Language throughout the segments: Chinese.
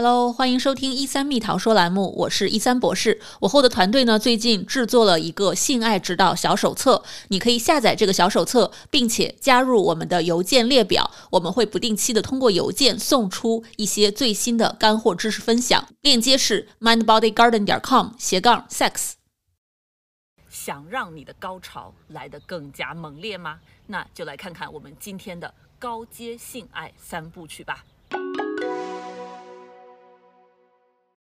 Hello，欢迎收听一三蜜桃说栏目，我是一三博士。我后的团队呢，最近制作了一个性爱指导小手册，你可以下载这个小手册，并且加入我们的邮件列表，我们会不定期的通过邮件送出一些最新的干货知识分享。链接是 mindbodygarden 点 com 斜杠 sex。想让你的高潮来得更加猛烈吗？那就来看看我们今天的高阶性爱三部曲吧。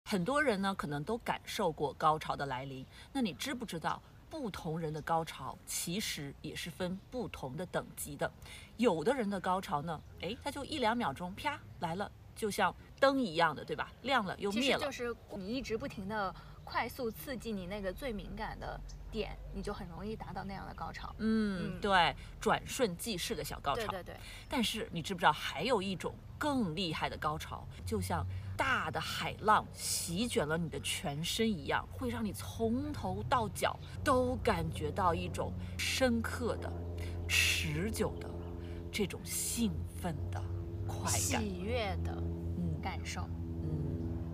很多人呢，可能都感受过高潮的来临。那你知不知道，不同人的高潮其实也是分不同的等级的。有的人的高潮呢，诶，他就一两秒钟，啪来了，就像灯一样的，对吧？亮了又灭了。就是你一直不停的快速刺激你那个最敏感的点，你就很容易达到那样的高潮。嗯，对，转瞬即逝的小高潮。对对对。但是你知不知道，还有一种更厉害的高潮，就像。大的海浪席卷了你的全身一样，会让你从头到脚都感觉到一种深刻的、持久的这种兴奋的快感、喜悦的嗯感受。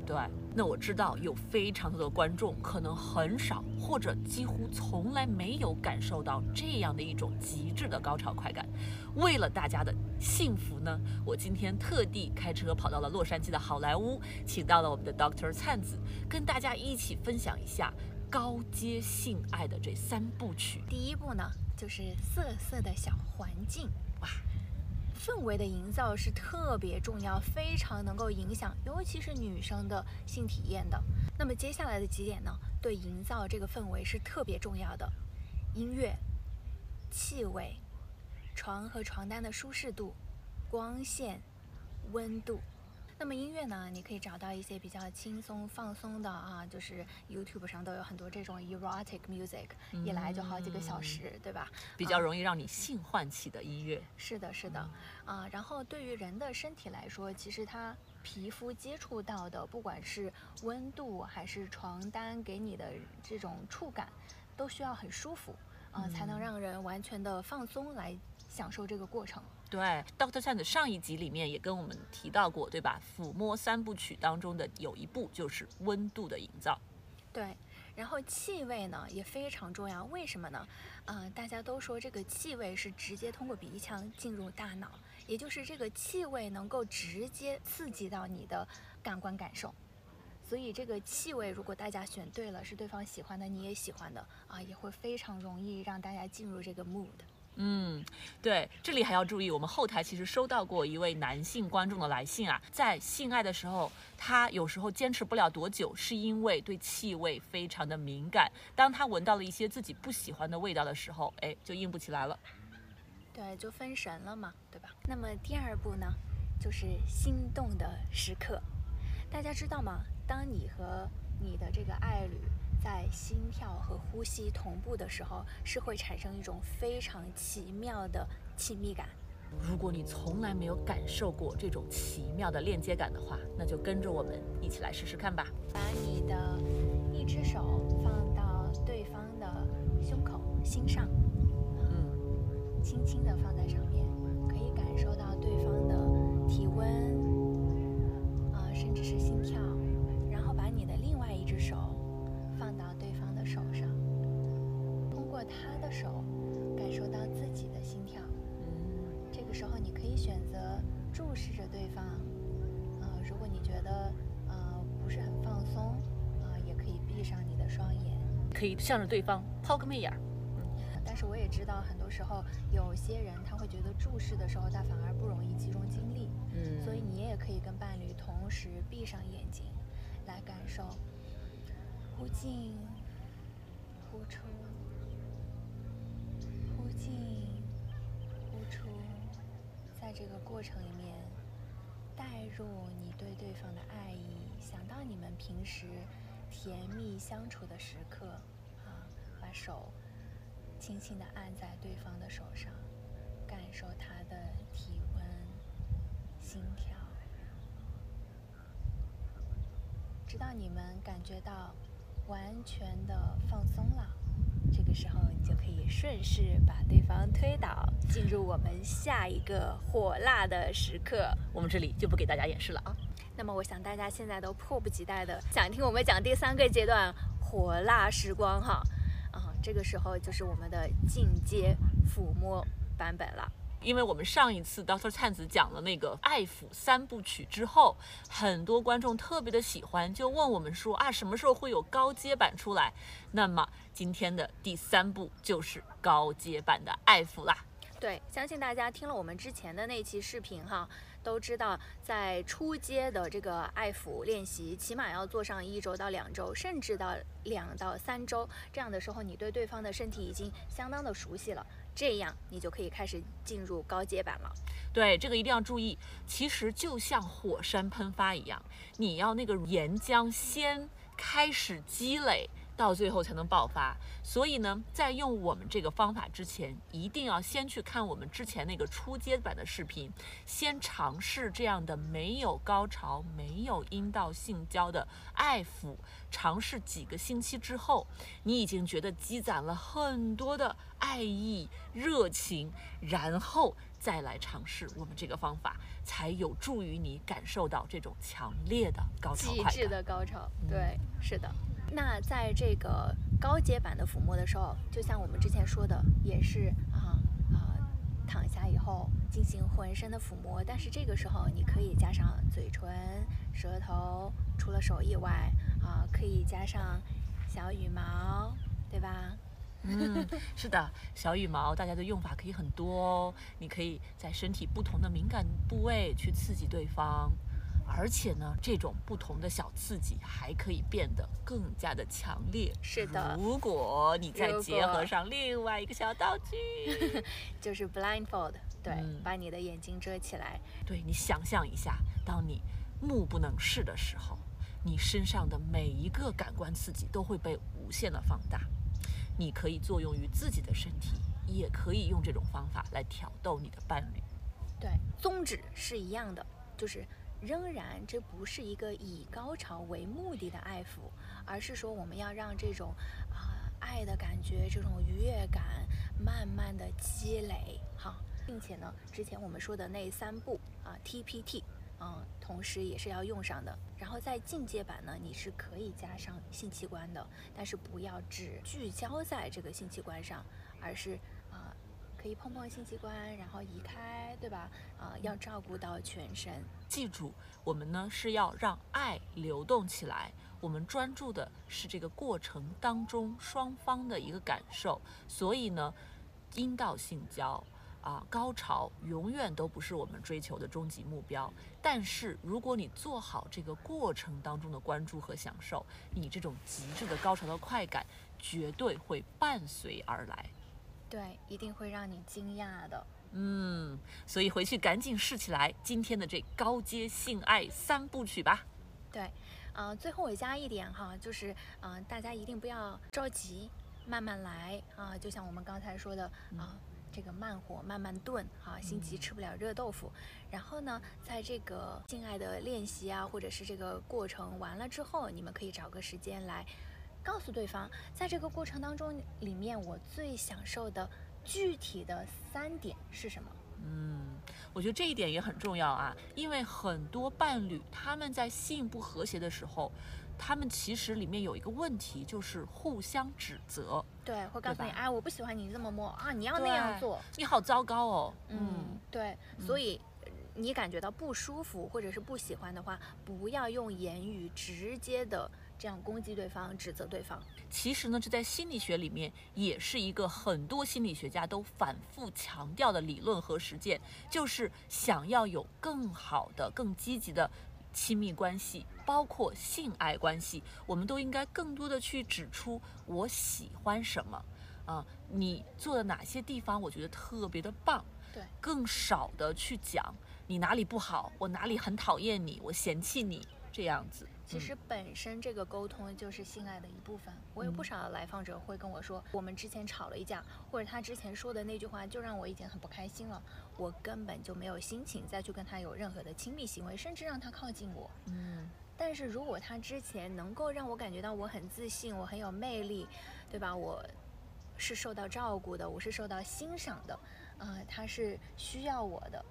对，那我知道有非常多的观众可能很少或者几乎从来没有感受到这样的一种极致的高潮快感。为了大家的幸福呢，我今天特地开车跑到了洛杉矶的好莱坞，请到了我们的 Doctor 灿子，跟大家一起分享一下高阶性爱的这三部曲。第一步呢，就是色色的小环境，哇。氛围的营造是特别重要，非常能够影响，尤其是女生的性体验的。那么接下来的几点呢，对营造这个氛围是特别重要的：音乐、气味、床和床单的舒适度、光线、温度。那么音乐呢？你可以找到一些比较轻松放松的啊，就是 YouTube 上都有很多这种 erotic music，一来就好几个小时，对吧？比较容易让你性唤起的音乐。是的，是的，啊，然后对于人的身体来说，其实它皮肤接触到的，不管是温度还是床单给你的这种触感，都需要很舒服啊，才能让人完全的放松来享受这个过程。对，Doctor Sand 上一集里面也跟我们提到过，对吧？抚摸三部曲当中的有一部就是温度的营造。对，然后气味呢也非常重要，为什么呢？嗯，大家都说这个气味是直接通过鼻腔进入大脑，也就是这个气味能够直接刺激到你的感官感受。所以这个气味如果大家选对了，是对方喜欢的，你也喜欢的啊，也会非常容易让大家进入这个 mood。嗯，对，这里还要注意，我们后台其实收到过一位男性观众的来信啊，在性爱的时候，他有时候坚持不了多久，是因为对气味非常的敏感，当他闻到了一些自己不喜欢的味道的时候，哎，就硬不起来了。对，就分神了嘛，对吧？那么第二步呢，就是心动的时刻，大家知道吗？当你和你的这个爱侣。在心跳和呼吸同步的时候，是会产生一种非常奇妙的亲密感。如果你从来没有感受过这种奇妙的链接感的话，那就跟着我们一起来试试看吧。把你的一只手放到对方的胸口、心上，嗯，轻轻地放在上面，可以感受到对方的体温，啊，甚至是心跳。手感受到自己的心跳。嗯，这个时候你可以选择注视着对方。呃，如果你觉得呃不是很放松，啊，也可以闭上你的双眼，可以向着对方抛个媚眼。嗯，但是我也知道很多时候有些人他会觉得注视的时候他反而不容易集中精力。嗯，所以你也可以跟伴侣同时闭上眼睛，来感受。呼进，呼出，呼，出，在这个过程里面，带入你对对方的爱意，想到你们平时甜蜜相处的时刻，啊，把手轻轻地按在对方的手上，感受他的体温、心跳，直到你们感觉到。完全的放松了，这个时候你就可以顺势把对方推倒，进入我们下一个火辣的时刻。我们这里就不给大家演示了啊。那么我想大家现在都迫不及待的想听我们讲第三个阶段火辣时光哈，啊，这个时候就是我们的进阶抚摸版本了。因为我们上一次 Doctor 灿子讲了那个爱抚三部曲之后，很多观众特别的喜欢，就问我们说啊，什么时候会有高阶版出来？那么今天的第三部就是高阶版的爱抚啦。对，相信大家听了我们之前的那期视频哈。都知道，在初阶的这个爱抚练习，起码要做上一周到两周，甚至到两到三周。这样的时候，你对对方的身体已经相当的熟悉了，这样你就可以开始进入高阶版了。对，这个一定要注意。其实就像火山喷发一样，你要那个岩浆先开始积累。到最后才能爆发，所以呢，在用我们这个方法之前，一定要先去看我们之前那个初阶版的视频，先尝试这样的没有高潮、没有阴道性交的爱抚，尝试几个星期之后，你已经觉得积攒了很多的爱意、热情，然后再来尝试我们这个方法，才有助于你感受到这种强烈的高潮极致的高潮。对，是的。那在这个高阶版的抚摸的时候，就像我们之前说的，也是啊啊，躺下以后进行浑身的抚摸，但是这个时候你可以加上嘴唇、舌头，除了手以外啊，可以加上小羽毛，对吧？嗯，是的，小羽毛，大家的用法可以很多哦。你可以在身体不同的敏感部位去刺激对方。而且呢，这种不同的小刺激还可以变得更加的强烈。是的，如果你再结合上另外一个小道具，就是 blindfold，对，把你的眼睛遮起来。对你想象一下，当你目不能视的时候，你身上的每一个感官刺激都会被无限的放大。你可以作用于自己的身体，也可以用这种方法来挑逗你的伴侣。对，宗旨是一样的，就是。仍然，这不是一个以高潮为目的的爱抚，而是说我们要让这种啊爱的感觉、这种愉悦感慢慢的积累，哈，并且呢，之前我们说的那三步啊 TPT，嗯，同时也是要用上的。然后在进阶版呢，你是可以加上性器官的，但是不要只聚焦在这个性器官上，而是。可以碰碰性器官，然后移开，对吧？啊，要照顾到全身。记住，我们呢是要让爱流动起来，我们专注的是这个过程当中双方的一个感受。所以呢，阴道性交啊，高潮永远都不是我们追求的终极目标。但是，如果你做好这个过程当中的关注和享受，你这种极致的高潮的快感绝对会伴随而来。对，一定会让你惊讶的。嗯，所以回去赶紧试起来今天的这高阶性爱三部曲吧。对，呃，最后我加一点哈，就是呃，大家一定不要着急，慢慢来啊。就像我们刚才说的啊，这个慢火慢慢炖啊，心急吃不了热豆腐。然后呢，在这个性爱的练习啊，或者是这个过程完了之后，你们可以找个时间来。告诉对方，在这个过程当中里面，我最享受的具体的三点是什么？嗯，我觉得这一点也很重要啊，因为很多伴侣他们在性不和谐的时候，他们其实里面有一个问题，就是互相指责。对，会告诉你，哎，我不喜欢你这么摸啊，你要那样做，你好糟糕哦。嗯，对，所以你感觉到不舒服或者是不喜欢的话，不要用言语直接的。这样攻击对方、指责对方，其实呢，这在心理学里面也是一个很多心理学家都反复强调的理论和实践，就是想要有更好的、更积极的亲密关系，包括性爱关系，我们都应该更多的去指出我喜欢什么，啊，你做的哪些地方我觉得特别的棒，对，更少的去讲你哪里不好，我哪里很讨厌你，我嫌弃你这样子。其实本身这个沟通就是性爱的一部分。我有不少来访者会跟我说，我们之前吵了一架，或者他之前说的那句话就让我已经很不开心了，我根本就没有心情再去跟他有任何的亲密行为，甚至让他靠近我。嗯。但是如果他之前能够让我感觉到我很自信，我很有魅力，对吧？我是受到照顾的，我是受到欣赏的，呃，他是需要我的。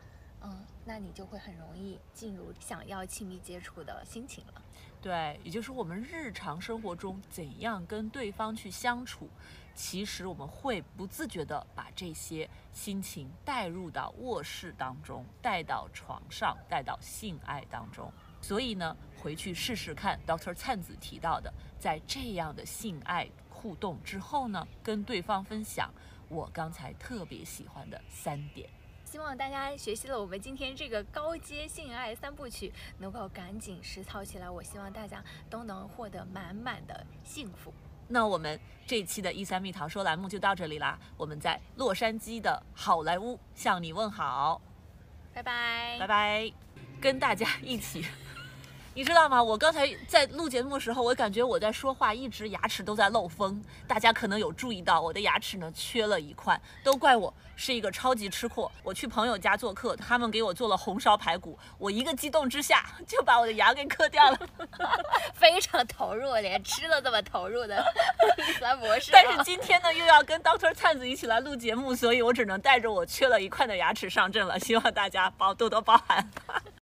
嗯，那你就会很容易进入想要亲密接触的心情了。对，也就是我们日常生活中怎样跟对方去相处，其实我们会不自觉的把这些心情带入到卧室当中，带到床上，带到性爱当中。所以呢，回去试试看，Doctor 灿子提到的，在这样的性爱互动之后呢，跟对方分享我刚才特别喜欢的三点。希望大家学习了我们今天这个高阶性爱三部曲，能够赶紧实操起来。我希望大家都能获得满满的幸福。那我们这一期的一三蜜桃说栏目就到这里啦。我们在洛杉矶的好莱坞向你问好，拜拜，拜拜，跟大家一起。你知道吗？我刚才在录节目的时候，我感觉我在说话，一直牙齿都在漏风。大家可能有注意到，我的牙齿呢缺了一块，都怪我是一个超级吃货。我去朋友家做客，他们给我做了红烧排骨，我一个激动之下就把我的牙给磕掉了，非常投入，连吃都这么投入的三博士。但是今天呢，又要跟 Doctor 灿子一起来录节目，所以我只能带着我缺了一块的牙齿上阵了。希望大家包多多包涵。